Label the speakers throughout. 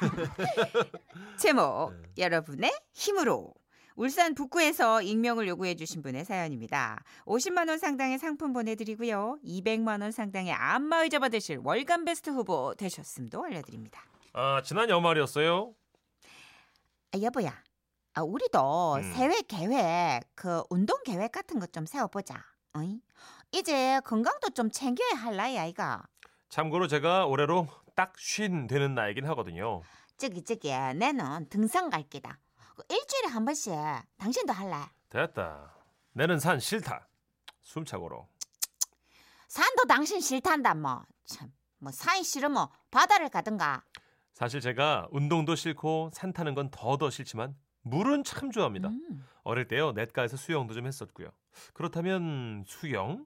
Speaker 1: 제목
Speaker 2: 네.
Speaker 1: 여러분의 힘으로 울산 북구에서 익명을 요구해 주신 분의 사연입니다. 50만 원 상당의 상품 보내드리고요. 200만 원 상당의 안마의자 받으실 월간 베스트 후보 되셨음도 알려드립니다.
Speaker 2: 아, 지난 연말이었어요.
Speaker 1: 아, 여보야, 아, 우리도
Speaker 2: 음.
Speaker 1: 새해 계획, 그 운동 계획 같은 것 좀 세워보자. 어이? 이제 건강도 좀 챙겨야 할 나이 아이가.
Speaker 2: 참고로 제가 올해로 딱 쉰 되는 나이긴 하거든요.
Speaker 1: 저기 저기 내는 등산 갈 게다. 그 일주일에 한 번씩 당신도 할래?
Speaker 2: 됐다. 내는 산 싫다. 숨차고로.
Speaker 1: 산도 당신 싫단다 뭐. 참, 뭐 산이 싫으면 바다를 가든가.
Speaker 2: 사실 제가 운동도 싫고 산 타는 건 더더 싫지만 물은 참 좋아합니다.
Speaker 1: 음.
Speaker 2: 어릴 때요 냇가에서 수영도 좀 했었고요. 그렇다면 수영?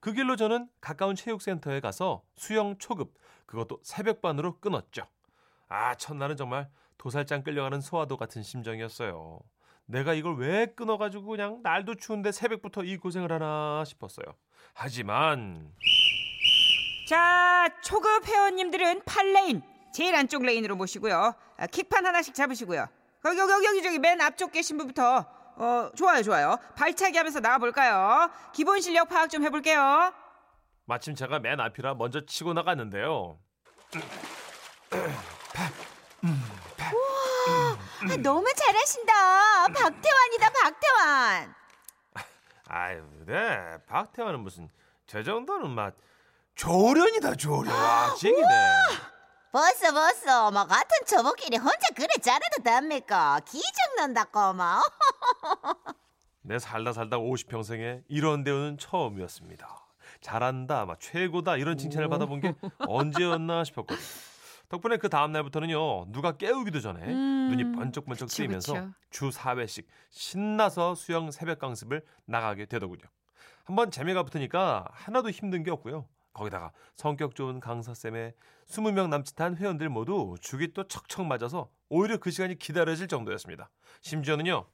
Speaker 2: 그 길로 저는 가까운 체육센터에 가서 수영 초급 그것도 새벽반으로 끊었죠. 아 첫날은 정말 도살장 끌려가는 소와도 같은 심정이었어요. 내가 이걸 왜 끊어가지고 그냥 날도 추운데 새벽부터 이 고생을 하나 싶었어요. 하지만
Speaker 1: 자, 초급 회원님들은 8레인, 제일 안쪽 레인으로 모시고요. 아, 킥판 하나씩 잡으시고요. 거기, 여기, 여기, 저기 맨 앞쪽 계신 분부터. 어, 좋아요, 좋아요. 발차기 하면서 나가볼까요? 기본 실력 파악 좀 해볼게요.
Speaker 2: 마침 제가 맨 앞이라 먼저 치고 나갔는데요.
Speaker 1: 아, 너무 잘하신다. 박태환이다, 박태환.
Speaker 2: 아유, 네. 박태환은 무슨 저 정도는 막 조련이다 조련. 와, 쟁이네.
Speaker 1: 벌써, 벌써. 뭐, 같은 저보끼리 혼자 그래 잘해도 됩니까? 기적 난다고, 뭐.
Speaker 2: 내 살다 살다 50평생에 이런 대우는 처음이었습니다. 잘한다, 막 최고다 이런 칭찬을 받아본 게 언제였나 싶었거든요. 덕분에 그 다음 날부터는요 누가 깨우기도 전에
Speaker 1: 음,
Speaker 2: 눈이 번쩍번쩍
Speaker 1: 그쵸,
Speaker 2: 뜨이면서
Speaker 1: 그쵸.
Speaker 2: 주 4회씩 신나서 수영 새벽 강습을 나가게 되더군요. 한번 재미가 붙으니까 하나도 힘든 게 없고요. 거기다가 성격 좋은 강사쌤에 20명 남짓한 회원들 모두 죽이 또 척척 맞아서 오히려 그 시간이 기다려질 정도였습니다. 심지어는요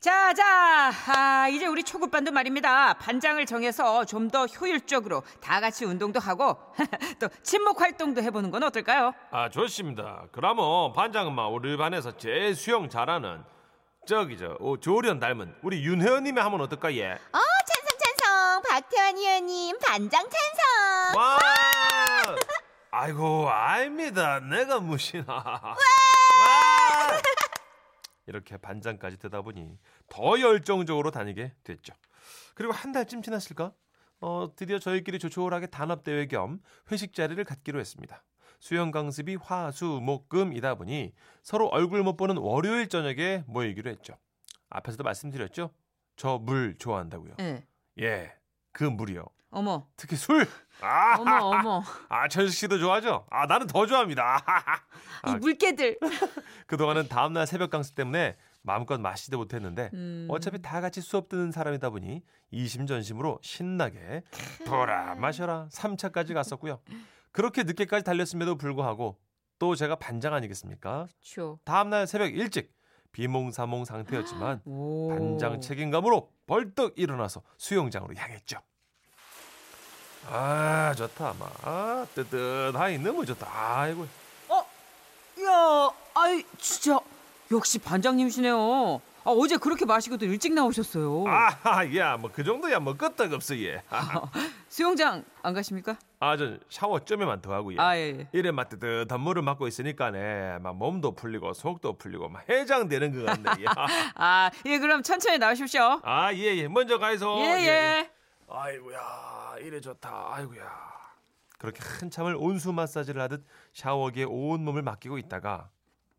Speaker 1: 자, 자, 아, 이제 우리 초급반도 말입니다. 반장을 정해서 좀 더 효율적으로 다 같이 운동도 하고 또 친목 활동도 해보는 건 어떨까요?
Speaker 2: 아 좋습니다. 그러면 반장은 막 우리 반에서 제일 수영 잘하는 저기 저 어, 조련 닮은 우리 윤 회원님이 하면 어떨까 예?
Speaker 1: 어, 찬성, 찬성. 박태환 의원님, 반장 찬성.
Speaker 2: 와! 아이고 아닙니다. 내가 무시나. 와! 이렇게 반장까지 되다 보니 더 열정적으로 다니게 됐죠. 그리고 한 달쯤 지났을까? 어, 드디어 저희끼리 조촐하게 단합 대회 겸 회식 자리를 갖기로 했습니다. 수영 강습이 화, 수, 목, 금이다 보니 서로 얼굴 못 보는 월요일 저녁에 모이기로 했죠. 앞에서도 말씀드렸죠? 저 물 좋아한다고요.
Speaker 1: 예.
Speaker 2: 예, 그 물이요.
Speaker 1: 어머,
Speaker 2: 특히 술. 아,
Speaker 1: 어머, 어머.
Speaker 2: 아 천식 씨도 좋아하죠? 아 나는 더 좋아합니다.
Speaker 1: 이
Speaker 2: 아,
Speaker 1: 물개들.
Speaker 2: 그 동안은 다음 날 새벽 강습 때문에 마음껏 마시지도 못했는데
Speaker 1: 음.
Speaker 2: 어차피 다 같이 수업 듣는 사람이다 보니 이심전심으로 신나게 보라 마셔라 3차까지 갔었고요. 그렇게 늦게까지 달렸음에도 불구하고 또 제가 반장 아니겠습니까?
Speaker 1: 죠.
Speaker 2: 다음 날 새벽 일찍 비몽사몽 상태였지만
Speaker 1: 오.
Speaker 2: 반장 책임감으로 벌떡 일어나서 수영장으로 향했죠. 아 좋다 마. 아 뜨뜻하니 너무 좋다. 아이고.
Speaker 1: 어, 야, 아이 진짜 역시 반장님이시네요. 아, 어제 그렇게 마시고도 일찍 나오셨어요.
Speaker 2: 아야뭐 그 정도야 뭐 끄떡 없어 얘.
Speaker 1: 수영장 안 가십니까?
Speaker 2: 아저 샤워 좀에만 더 하고 얘.
Speaker 1: 아, 예, 예.
Speaker 2: 이래 막 뜨뜻한 물을 맞고 있으니까네 막 몸도 풀리고 속도 풀리고 막 해장되는 것 같네.
Speaker 1: 아, 예, 그럼 천천히 나오십시오.
Speaker 2: 아예예 먼저 가이소.
Speaker 1: 예, 예.
Speaker 2: 아이고야 이래 좋다. 아이고야. 그렇게 한참을 온수 마사지를 하듯 샤워기에 온 몸을 맡기고 있다가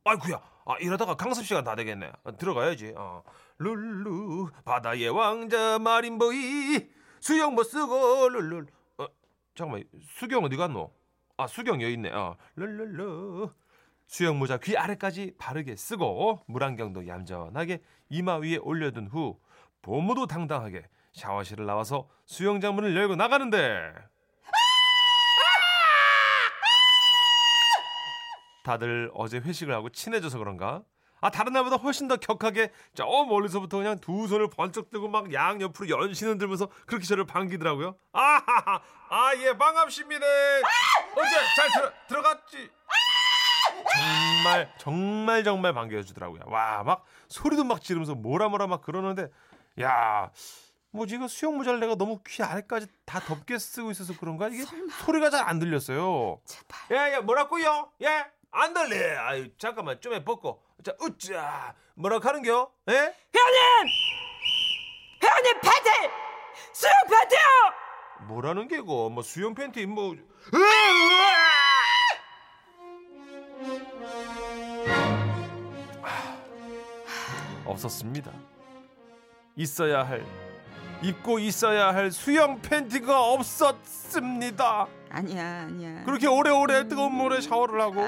Speaker 2: 아이고야. 아 이러다가 강습 시간 다 되겠네. 아, 들어가야지. 어. 룰루 바다의 왕자 마린보이. 수영 못 쓰고 룰루 어 잠깐만. 수경 어디 갔노? 아 수경 여기 있네. 어. 룰룰루. 수영 모자 귀 아래까지 바르게 쓰고 물안경도 얌전하게 이마 위에 올려둔 후 보무도 당당하게 샤워실을 나와서 수영장 문을 열고 나가는데 다들 어제 회식을 하고 친해져서 그런가? 아 다른 날보다 훨씬 더 격하게 저 멀리서부터 그냥 두 손을 번쩍 들고 막 양옆으로 연신 흔들면서 그렇게 저를 반기더라고요. 아하하 아예 반갑습니다. 어제 잘 들어, 들어갔지? 정말 정말 정말 반겨주더라고요. 와 막 소리도 막 지르면서 뭐라 뭐라 막 그러는데 야 뭐지 이거 수영 모자를 내가 너무 귀 아래까지 다 덮게 쓰고 있어서 그런가 이게 소리가 잘 안 들렸어요.
Speaker 3: 제발.
Speaker 2: 야야 뭐라고요? 예? 안 들래. 아유 잠깐만 좀해 벗고. 자 으쌰 뭐라 하는겨? 예?
Speaker 3: 회원님! 회원님 팬티! 수영 팬티요!
Speaker 2: 뭐라는 게고 뭐 수영 팬티 뭐 아, 없었습니다. 있어야 할 입고 있어야 할 수영 팬티가 없었습니다.
Speaker 3: 아니야 아니야.
Speaker 2: 그렇게 오래오래 뜨거운 물에 샤워를 하고.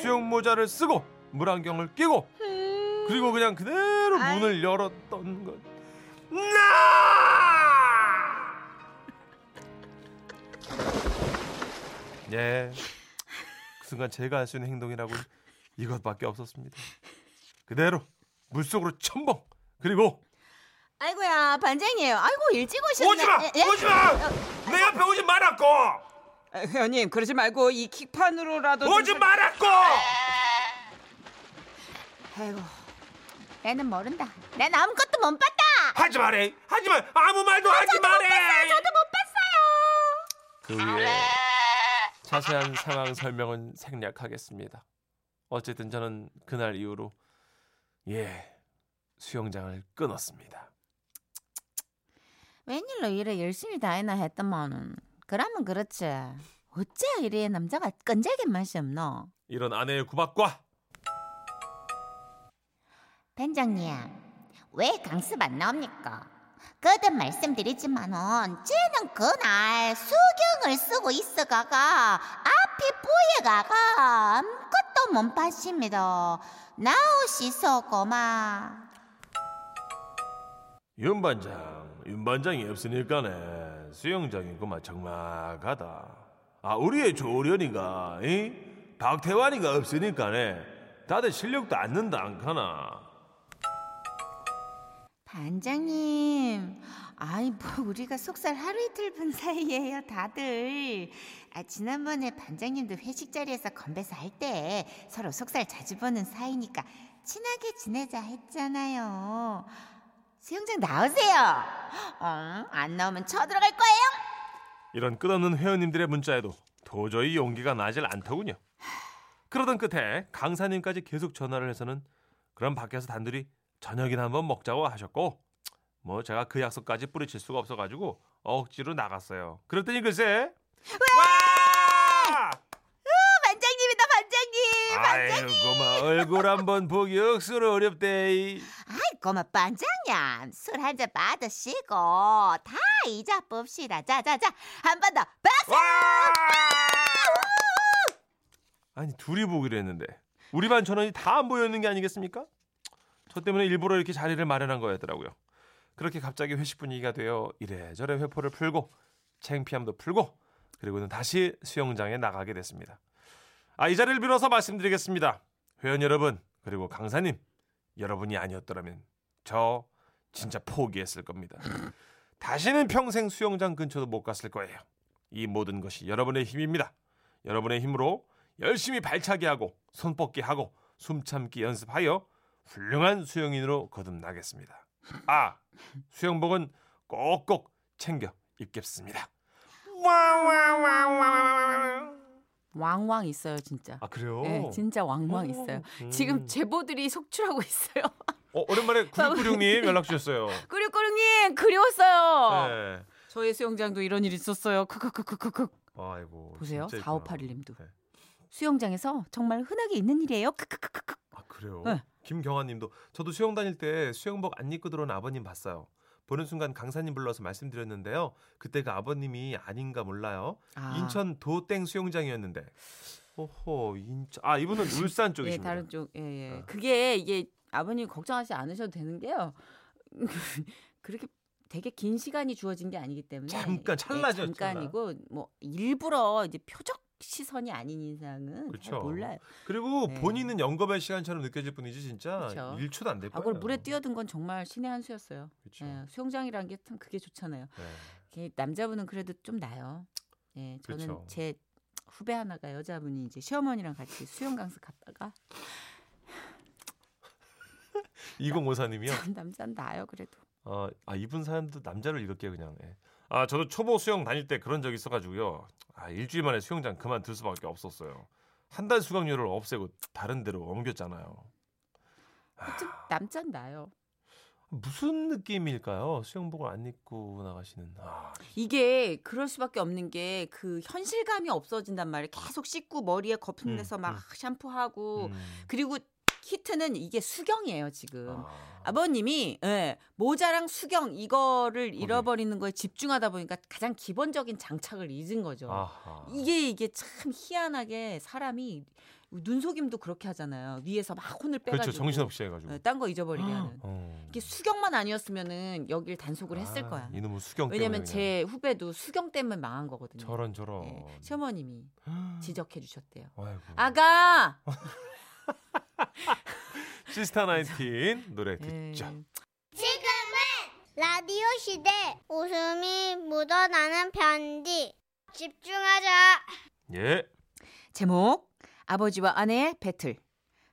Speaker 2: 수영 모자를 쓰고 물안경을 끼고 그리고 그냥 그대로
Speaker 3: 아이.
Speaker 2: 문을 열었던 것. 나! 예. 그 순간 제가 할 수 있는 행동이라고 이것밖에 없었습니다. 그대로 물속으로 첨벙 그리고
Speaker 4: 아이고야 반장님 아이고 일찍 오셨네
Speaker 2: 오지 마!
Speaker 4: 예, 예?
Speaker 2: 오지 마! 내 앞에 오지 말았고!
Speaker 3: 아, 회원님 그러지 말고 이 킥판으로라도 좀
Speaker 2: 오지
Speaker 3: 좀-
Speaker 2: 말았고!
Speaker 3: 아이고
Speaker 4: 나는 모른다 난 아무것도 못 봤다
Speaker 2: 하지 마래! 하지 마! 아무 말도 하지 마래!
Speaker 4: 저도 못 봤어요
Speaker 2: 그 위에 자세한 상황 설명은 생략하겠습니다. 어쨌든 저는 그날 이후로 예 수영장을 끊었습니다.
Speaker 4: 웬일로 일을 열심히 다 해나 했더만은. 그러면 그렇지. 어째 이래 남자가 끈질긴 맛이 없노?
Speaker 2: 이런 아내의 구박과.
Speaker 4: 반장님 왜 강습 안 나옵니까? 거듭 말씀드리지만은 쟤는 그날 수경을 쓰고 있어가가 앞이 뿌예가가 아무것도 못 봤습니다. 나오시소 고마.
Speaker 2: 윤 반장, 윤 반장이 없으니까네 수영장이 그만 적막하다. 아 우리의 조련이가 이 박태환이가 없으니까네 다들 실력도 안 는다 안 가나.
Speaker 4: 반장님, 아이 뭐 우리가 속살 하루 이틀 본 사이예요, 다들. 아 지난번에 반장님도 회식 자리에서 건배사 할 때 서로 속살 자주 보는 사이니까 친하게 지내자 했잖아요. 수영장 나오세요. 어, 안 나오면 쳐들어갈 거예요.
Speaker 2: 이런 끝없는 회원님들의 문자에도 도저히 용기가 나질 않더군요. 그러던 끝에 강사님까지 계속 전화를 해서는 그럼 밖에서 단둘이 저녁이나 한번 먹자고 하셨고 뭐 제가 그 약속까지 뿌리칠 수가 없어가지고 억지로 나갔어요. 그랬더니 글쎄 와!
Speaker 4: 반장님이다, 반장님.
Speaker 2: 아이고 마 얼굴 한번 보기 억수로 어렵대.
Speaker 4: 아이 고 마 반장님, 술 한 잔 받으시고 다 이자 봅시다. 자자자, 한 번 더. 박수!
Speaker 2: 와! 아니 둘이 보기로 했는데 우리 반 전원이 다 안 보였는 게 아니겠습니까? 저 때문에 일부러 이렇게 자리를 마련한 거였더라고요. 그렇게 갑자기 회식 분위기가 되어 이래저래 회포를 풀고 창피함도 풀고 그리고는 다시 수영장에 나가게 됐습니다. 아, 이 자리를 빌어서 말씀드리겠습니다. 회원 여러분 그리고 강사님 여러분이 아니었더라면 저 진짜 포기했을 겁니다. 다시는 평생 수영장 근처도 못 갔을 거예요. 이 모든 것이 여러분의 힘입니다. 여러분의 힘으로 열심히 발차기 하고 손 뻗기 하고 숨 참기 연습하여 훌륭한 수영인으로 거듭나겠습니다. 아, 수영복은 꼭꼭 챙겨 입겠습니다. 와와와와.
Speaker 1: 왕왕 있어요 진짜.
Speaker 2: 아 그래요?
Speaker 1: 네, 진짜 왕왕
Speaker 2: 오,
Speaker 1: 있어요.
Speaker 2: 음.
Speaker 1: 지금 제보들이 속출하고 있어요.
Speaker 2: 어, 오랜만에 구육구육님 연락 주셨어요.
Speaker 1: 꾸륙꾸륙님 그리웠어요.
Speaker 2: 네.
Speaker 1: 저희 수영장도 이런 일 있었어요. 크크크크크크.
Speaker 2: 아이고.
Speaker 1: 보세요.
Speaker 2: 진짜 있구나.
Speaker 1: 4581님도.
Speaker 2: 네.
Speaker 1: 수영장에서 정말 흔하게 있는 일이에요. 크크크크크.
Speaker 2: 아 그래요?
Speaker 1: 네.
Speaker 2: 김경아 님도 저도 수영 다닐 때 수영복 안 입고 들어온 아버님 봤어요. 보는 순간 강사님 불러서 말씀드렸는데요. 그때 그 아버님이 아닌가 몰라요.
Speaker 1: 아.
Speaker 2: 인천 도땡 수영장이었는데. 오호 인천 아 이분은 울산
Speaker 1: 예,
Speaker 2: 쪽이십니다.
Speaker 1: 다른 쪽. 예, 예.
Speaker 2: 어.
Speaker 1: 그게 이게 아버님 걱정하지 않으셔도 되는 게요. 그렇게 되게 긴 시간이 주어진 게 아니기 때문에
Speaker 2: 잠깐, 찰나죠,
Speaker 1: 예, 잠깐이고 뭐 일부러 이제 표적 시선이 아닌 이상은
Speaker 2: 그렇죠.
Speaker 1: 잘 몰라요.
Speaker 2: 그리고
Speaker 1: 네.
Speaker 2: 본인은 영겁의 시간처럼 느껴질 뿐이지 진짜
Speaker 1: 그쵸.
Speaker 2: 1초도 안될
Speaker 1: 아,
Speaker 2: 거예요.
Speaker 1: 그걸 물에 뛰어든 건 정말 신의 한 수였어요.
Speaker 2: 그렇죠.
Speaker 1: 예, 수영장이라는 게 참 그게 좋잖아요.
Speaker 2: 네.
Speaker 1: 남자분은 그래도 좀 나요. 예, 저는
Speaker 2: 그렇죠.
Speaker 1: 제 후배 하나가 여자분이 이제 시어머니랑 같이 수영 강습 갔다가
Speaker 2: 2054님이요.
Speaker 1: 남자는 나요 그래도.
Speaker 2: 어, 아 이분 사연도 남자를 이렇게 그냥. 예. 아 저도 초보 수영 다닐 때 그런 적 있어가지고요. 아 일주일 만에 수영장 그만둘 수밖에 없었어요. 한 달 수강료를 없애고 다른 데로 옮겼잖아요.
Speaker 1: 하여튼 남자는 나요.
Speaker 2: 무슨 느낌일까요? 수영복을 안 입고 나가시는. 아,
Speaker 1: 이게 그럴 수밖에 없는 게 그 현실감이 없어진단 말이에요. 계속 씻고 머리에 거품
Speaker 2: 음,
Speaker 1: 내서 막
Speaker 2: 음.
Speaker 1: 샴푸하고
Speaker 2: 음.
Speaker 1: 그리고 히트는 이게 수경이에요 지금.
Speaker 2: 아.
Speaker 1: 아버님이 예, 모자랑 수경 이거를 잃어버리는 거에 집중하다 보니까 가장 기본적인 장착을 잊은 거죠.
Speaker 2: 아하.
Speaker 1: 이게 이게 참 희한하게 사람이 눈속임도 그렇게 하잖아요. 위에서 막 혼을 빼가지고
Speaker 2: 그렇죠 정신없이 해가지고.
Speaker 1: 딴 거 잊어버리게 하는.
Speaker 2: 어.
Speaker 1: 이게 수경만 아니었으면은 여길 단속을 했을
Speaker 2: 아,
Speaker 1: 거야.
Speaker 2: 이놈의 수경
Speaker 1: 왜냐면 제 후배도 수경 때문에 망한 거거든요.
Speaker 2: 저런 저런.
Speaker 1: 예, 시어머님이 지적해 주셨대요.
Speaker 2: 아이고.
Speaker 1: 아가.
Speaker 2: 시스타 나인틴 노래
Speaker 1: 예.
Speaker 2: 듣죠.
Speaker 5: 라디오 시대 웃음이 묻어나는 편지 집중하자
Speaker 2: 예.
Speaker 1: 제목 아버지와 아내의 배틀.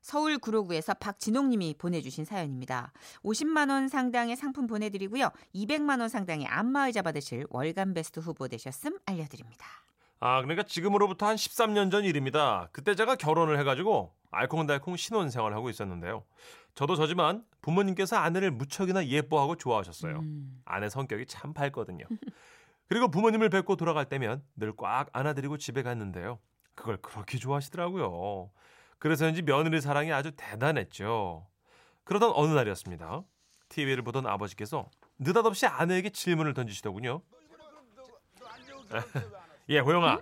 Speaker 1: 서울 구로구에서 박진홍 님이 보내주신 사연입니다. 50만 원 상당의 상품 보내드리고요. 200만 원 상당의 안마의자 받으실 월간 베스트 후보 되셨음 알려드립니다.
Speaker 2: 아 그러니까 지금으로부터 한 13년 전 일입니다. 그때 제가 결혼을 해가지고 알콩달콩 신혼생활을 하고 있었는데요. 저도 저지만 부모님께서 아내를 무척이나 예뻐하고 좋아하셨어요.
Speaker 1: 음.
Speaker 2: 아내 성격이 참 밝거든요. 그리고 부모님을 뵙고 돌아갈 때면 늘 꽉 안아드리고 집에 갔는데요. 그걸 그렇게 좋아하시더라고요. 그래서인지 며느리 사랑이 아주 대단했죠. 그러던 어느 날이었습니다. TV를 보던 아버지께서 느닷없이 아내에게 질문을 던지시더군요. 예, 호영아.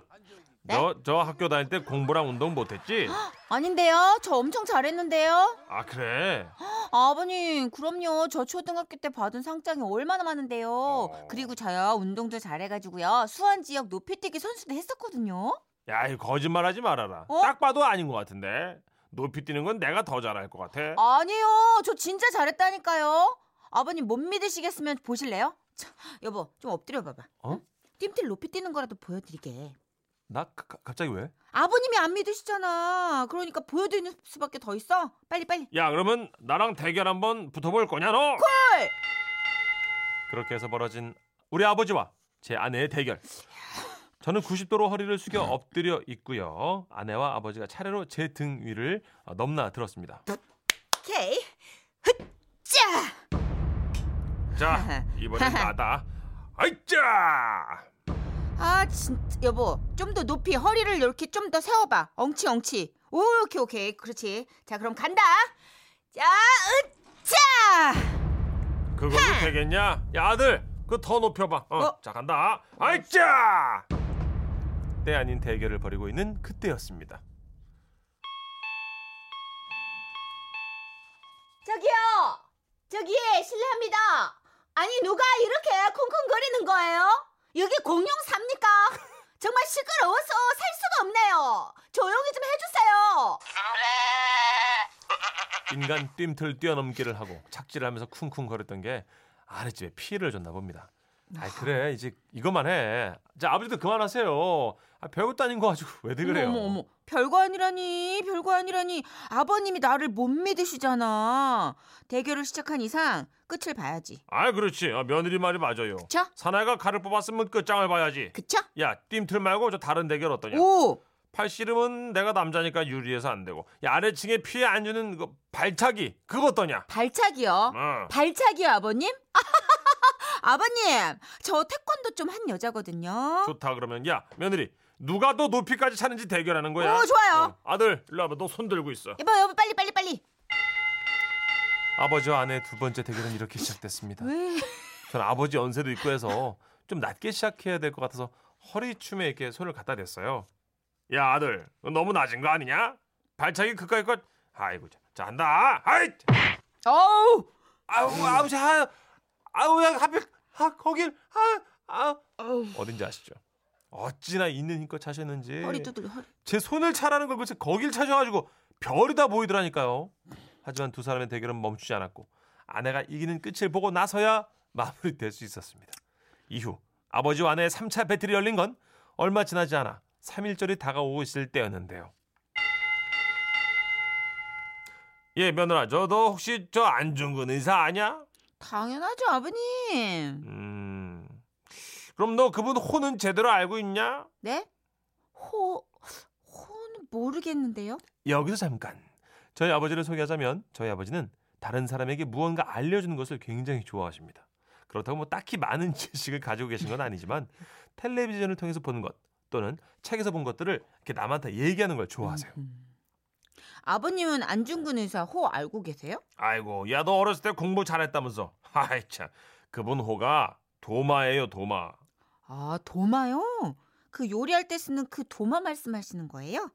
Speaker 2: 너저 학교 다닐 때 공부랑 운동 못했지?
Speaker 1: 아닌데요. 저 엄청 잘했는데요.
Speaker 2: 아 그래.
Speaker 1: 아버님, 그럼요. 저 초등학교 때 받은 상장이 얼마나 많은데요.
Speaker 2: 어.
Speaker 1: 그리고 저요, 운동도 잘해가지고요. 수원 지역 높이뛰기 선수도 했었거든요.
Speaker 2: 야, 이 거짓말하지 말아라.
Speaker 1: 어?
Speaker 2: 딱 봐도 아닌 것 같은데. 높이 뛰는 건 내가 더 잘할 것 같아.
Speaker 1: 아니요. 저 진짜 잘했다니까요. 아버님 못 믿으시겠으면 보실래요? 자, 여보, 좀 엎드려 봐봐.
Speaker 2: 어?
Speaker 1: 응? 뜀틀 높이 뛰는 거라도 보여드리게.
Speaker 2: 나 가- 가- 갑자기 왜?
Speaker 1: 아버님이 안 믿으시잖아. 그러니까 보여드리는 수밖에 더 있어. 빨리 빨리.
Speaker 2: 야, 그러면 나랑 대결 한번 붙어볼 거냐 너?
Speaker 1: 헐!
Speaker 2: 그렇게 해서 벌어진 우리 아버지와 제 아내의 대결. 저는 90도로 허리를 숙여 엎드려 있고요. 아내와 아버지가 차례로 제 등 위를 어, 넘나 들었습니다.
Speaker 1: 오케이. 흑자!
Speaker 2: 자, 이번엔 나다. 아이짜!
Speaker 1: 아 진짜 여보 좀 더 높이 허리를 이렇게 좀 더 세워봐 엉치 엉치 오, 오케이 오케이 그렇지 자 그럼 간다 자 으짜
Speaker 2: 그걸로 되겠냐? 야, 아들, 그거 더 높여봐. 어,
Speaker 1: 어?
Speaker 2: 자, 간다. 아이짜! 때 아닌 대결을 벌이고 있는 그때였습니다.
Speaker 1: 저기요 저기 실례합니다 아니 누가 이렇게 쿵쿵거리는 거예요? 여기 공룡 삽니까? 정말 시끄러워서 살 수가 없네요. 조용히 좀 해주세요.
Speaker 2: 인간 뜀틀 뛰어넘기를 하고 착지를 하면서 쿵쿵거렸던 게 아랫집에 피해를 줬나 봅니다. 아 그래 이제 이것만 해. 자 아버지도 그만하세요. 아, 별것도 아닌 거 가지고 왜들 그래요?
Speaker 1: 어머 어머 별거 아니라니 별거 아니라니 아버님이 나를 못 믿으시잖아 대결을 시작한 이상 끝을 봐야지
Speaker 2: 아 그렇지. 아, 며느리 말이 맞아요.
Speaker 1: 그쵸?
Speaker 2: 사나이가 칼을 뽑았으면 끝장을 봐야지.
Speaker 1: 그쵸?
Speaker 2: 야 뜀틀 말고 저 다른 대결 어떠냐?
Speaker 1: 오
Speaker 2: 팔 씨름은 내가 남자니까 유리해서 안 되고 야, 아래층에 피해 안 주는 그 발차기 그거 어떠냐?
Speaker 1: 발차기요
Speaker 2: 어.
Speaker 1: 발차기요 아버님? 아버님 저 태권도 좀 한 여자거든요
Speaker 2: 좋다 그러면 야 며느리 누가 더 높이까지 차는지 대결하는 거야.
Speaker 1: 오, 좋아요.
Speaker 2: 어, 아들 일로 와봐. 너 손 들고 있어.
Speaker 1: 여보 여보 빨리 빨리 빨리
Speaker 2: 아버지와 아내의 두 번째 대결은 이렇게 시작됐습니다.
Speaker 1: 왜
Speaker 2: 저는 아버지 연세도 있고 해서 좀 낮게 시작해야 될 것 같아서 허리춤에 이렇게 손을 갖다 댔어요. 야 아들 너 너무 낮은 거 아니냐? 발차기 그까이 것 아이고 자, 자 한다. 아이
Speaker 1: 어우
Speaker 2: 아우 아우 자아 우 야 하필 아 거길 아아 어딘지 아시죠? 어찌나 있는 힘껏 차셨는지
Speaker 1: 허리 두들 허리
Speaker 2: 제 손을 차라는 걸 글쎄 거길 차셔가지고 별이 다 보이더라니까요. 하지만 두 사람의 대결은 멈추지 않았고 아내가 이기는 끝을 보고 나서야 마무리될 수 있었습니다. 이후 아버지와 아내의 3차 배틀이 열린 건 얼마 지나지 않아 3일절이 다가오고 있을 때였는데요. 예, 며느라, 저너 혹시 저 안중근 의사 아냐?
Speaker 1: 당연하죠, 아버님.
Speaker 2: 음, 그럼 너 그분 호는 제대로 알고 있냐?
Speaker 1: 네? 호, 호는 모르겠는데요?
Speaker 2: 여기서 잠깐. 저희 아버지를 소개하자면 저희 아버지는 다른 사람에게 무언가 알려주는 것을 굉장히 좋아하십니다. 그렇다고 뭐 딱히 많은 지식을 가지고 계신 건 아니지만 텔레비전을 통해서 보는 것 또는 책에서 본 것들을 이렇게 남한테 얘기하는 걸 좋아하세요.
Speaker 1: 음. 아버님은 안중근 의사 호 알고 계세요?
Speaker 2: 아이고, 야 너 어렸을 때 공부 잘했다면서. 아이 참, 그분 호가 도마예요, 도마.
Speaker 1: 아, 도마요? 그 요리할 때 쓰는 그 도마 말씀하시는 거예요?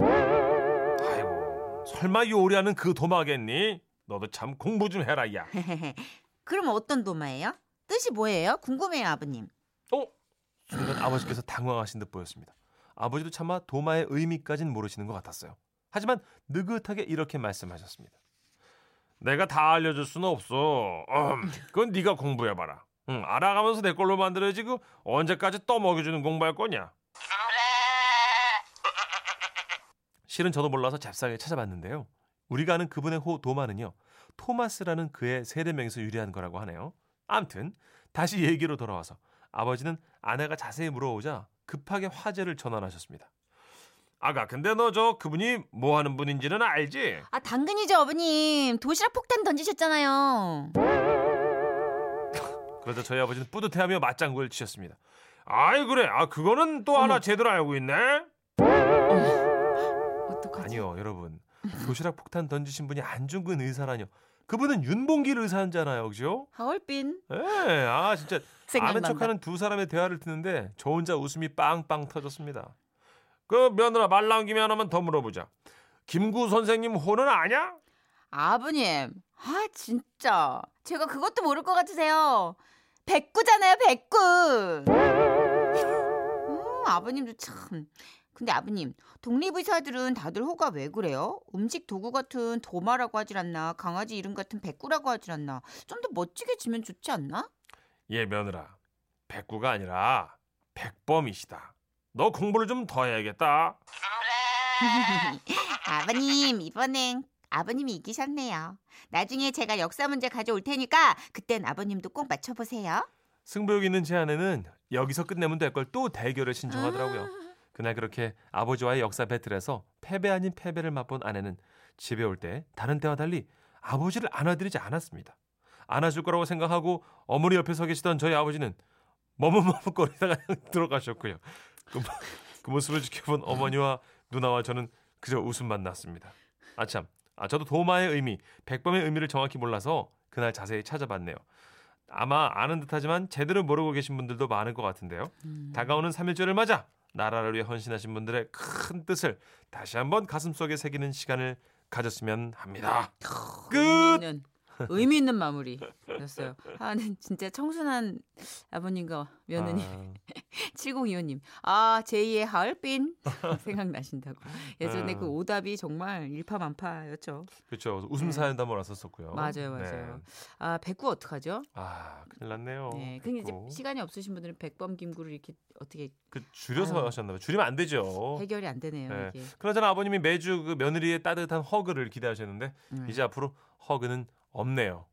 Speaker 2: 아이고, 설마 요리하는 그 도마겠니? 너도 참 공부 좀 해라, 야.
Speaker 1: 그럼 어떤 도마예요? 뜻이 뭐예요? 궁금해요, 아버님.
Speaker 2: 어? 순간 아버지께서 당황하신 듯 보였습니다. 아버지도 차마 도마의 의미까진 모르시는 것 같았어요. 하지만 느긋하게 이렇게 말씀하셨습니다. 내가 다 알려줄 수는 없어. 음, 그건 네가 공부해봐라. 응, 알아가면서 내 걸로 만들어야지 그 언제까지 떠먹여주는 공부할 거냐. 실은 저도 몰라서 잽싸게 찾아봤는데요. 우리가 아는 그분의 호 도마는요. 토마스라는 그의 세대명에서 유래한 거라고 하네요. 암튼 다시 얘기로 돌아와서 아버지는 아내가 자세히 물어오자 급하게 화제를 전환하셨습니다. 아가 근데 너 저 그분이 뭐 하는 분인지는 알지?
Speaker 1: 아, 당근이죠, 아버님. 도시락 폭탄 던지셨잖아요.
Speaker 2: 그러자 저희 아버지는 뿌듯해하며 맞장구를 치셨습니다. 아이 그래 아 그거는 또 하나 제대로 알고 있네?
Speaker 1: 어떡하지?
Speaker 2: 아니요 여러분 도시락 폭탄 던지신 분이 안중근 의사라뇨 그분은 윤봉길 의사잖아요 그죠?
Speaker 1: 하얼빈.
Speaker 2: 예, 아 진짜 아는. 척하는 두 사람의 대화를 듣는데 저 혼자 웃음이 빵빵 터졌습니다. 그 며느라 말 나온 김에 하나만 더 물어보자. 김구 선생님 호는 아냐?
Speaker 1: 아버님. 아, 진짜. 제가 그것도 모를 것 같으세요. 백구잖아요, 백구. 음, 아버님도 참. 근데 아버님, 독립의사들은 다들 호가 왜 그래요? 음식 도구 같은 도마라고 하질 않나? 강아지 이름 같은 백구라고 하질 않나? 좀 더 멋지게 지면 좋지 않나?
Speaker 2: 예 며느라 백구가 아니라 백범이시다. 너 공부를 좀 더 해야겠다.
Speaker 4: 아버님 이번엔 아버님이 이기셨네요. 나중에 제가 역사 문제 가져올 테니까 그땐 아버님도 꼭 맞춰보세요.
Speaker 2: 승부욕 있는 제 아내는 여기서 끝내면 될 걸 또 대결을 신청하더라고요. 그날 그렇게 아버지와의 역사 배틀에서 패배 아닌 패배를 맛본 아내는 집에 올 때 다른 때와 달리 아버지를 안아드리지 않았습니다. 안아줄 거라고 생각하고 어머니 옆에 서 계시던 저희 아버지는 머뭇머뭇거리다가 들어가셨고요. 그, 모- 그 모습을 지켜본 어머니와 누나와 저는 그저 웃음만 났습니다. 아참, 아 저도 도마의 의미, 백범의 의미를 정확히 몰라서 그날 자세히 찾아봤네요. 아마 아는 듯하지만 제대로 모르고 계신 분들도 많을 것 같은데요. 다가오는 3일절을 맞아 나라를 위해 헌신하신 분들의 큰 뜻을 다시 한번 가슴속에 새기는 시간을 가졌으면 합니다. 끝.
Speaker 1: 의미 있는, 마무리였어요. 아는 진짜 청순한 아버님과 며느님.
Speaker 2: 아,
Speaker 1: 7025님. 아, 제2의 하얼빈 생각나신다고. 예전에
Speaker 2: 아.
Speaker 1: 그 오답이 정말 일파만파였죠.
Speaker 2: 그렇죠. 웃음 사연도 한번 왔었었고요.
Speaker 1: 맞아요, 맞아요.
Speaker 2: 네.
Speaker 1: 아, 백구 어떡하죠?
Speaker 2: 아, 큰일 났네요.
Speaker 1: 네. 근데 이제. 시간이 없으신 분들은 백범 김구를 이렇게 어떻게
Speaker 2: 그 줄여서
Speaker 1: 아유.
Speaker 2: 하셨나 봐요. 줄이면 안 되죠.
Speaker 1: 해결이 안 되네요,
Speaker 2: 네. 그러잖아 아버님이 매주 그 며느리의 따뜻한 허그를 기대하셨는데
Speaker 1: 음.
Speaker 2: 이제 앞으로 허그는 없네요.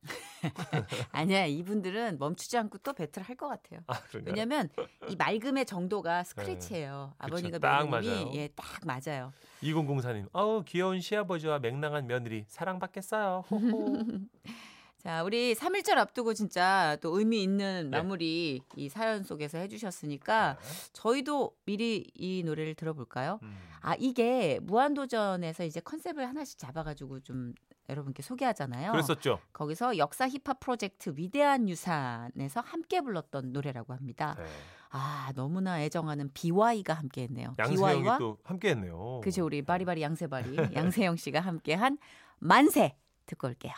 Speaker 1: 아니야, 이분들은 멈추지 않고 또 배틀 할 것 같아요.
Speaker 2: 아?
Speaker 1: 왜냐면 이 맑음의 정도가 스크래치예요. 아버님과
Speaker 2: 네. 딱
Speaker 1: 며느님이
Speaker 2: 맞아요.
Speaker 1: 예, 딱 맞아요.
Speaker 2: 2004님, 어우 귀여운 시아버지와 맹랑한 며느리 사랑받겠어요.
Speaker 1: 자, 우리 3일절 앞두고 진짜 또 의미 있는
Speaker 2: 네.
Speaker 1: 마무리 이 사연 속에서 해주셨으니까 저희도 미리 이 노래를 들어볼까요?
Speaker 2: 음.
Speaker 1: 아, 이게 무한도전에서 이제 컨셉을 하나씩 잡아가지고 좀 여러분께 소개하잖아요.
Speaker 2: 그랬었죠.
Speaker 1: 거기서 역사 힙합 프로젝트 위대한 유산에서 함께 불렀던 노래라고 합니다.
Speaker 2: 네.
Speaker 1: 아, 너무나 애정하는 BY가 함께 했네요.
Speaker 2: 양세형이
Speaker 1: BY와
Speaker 2: 또 함께했네요.
Speaker 1: 그죠 우리 바리바리 양세바리 양세형 씨가 함께한 만세 듣고 올게요.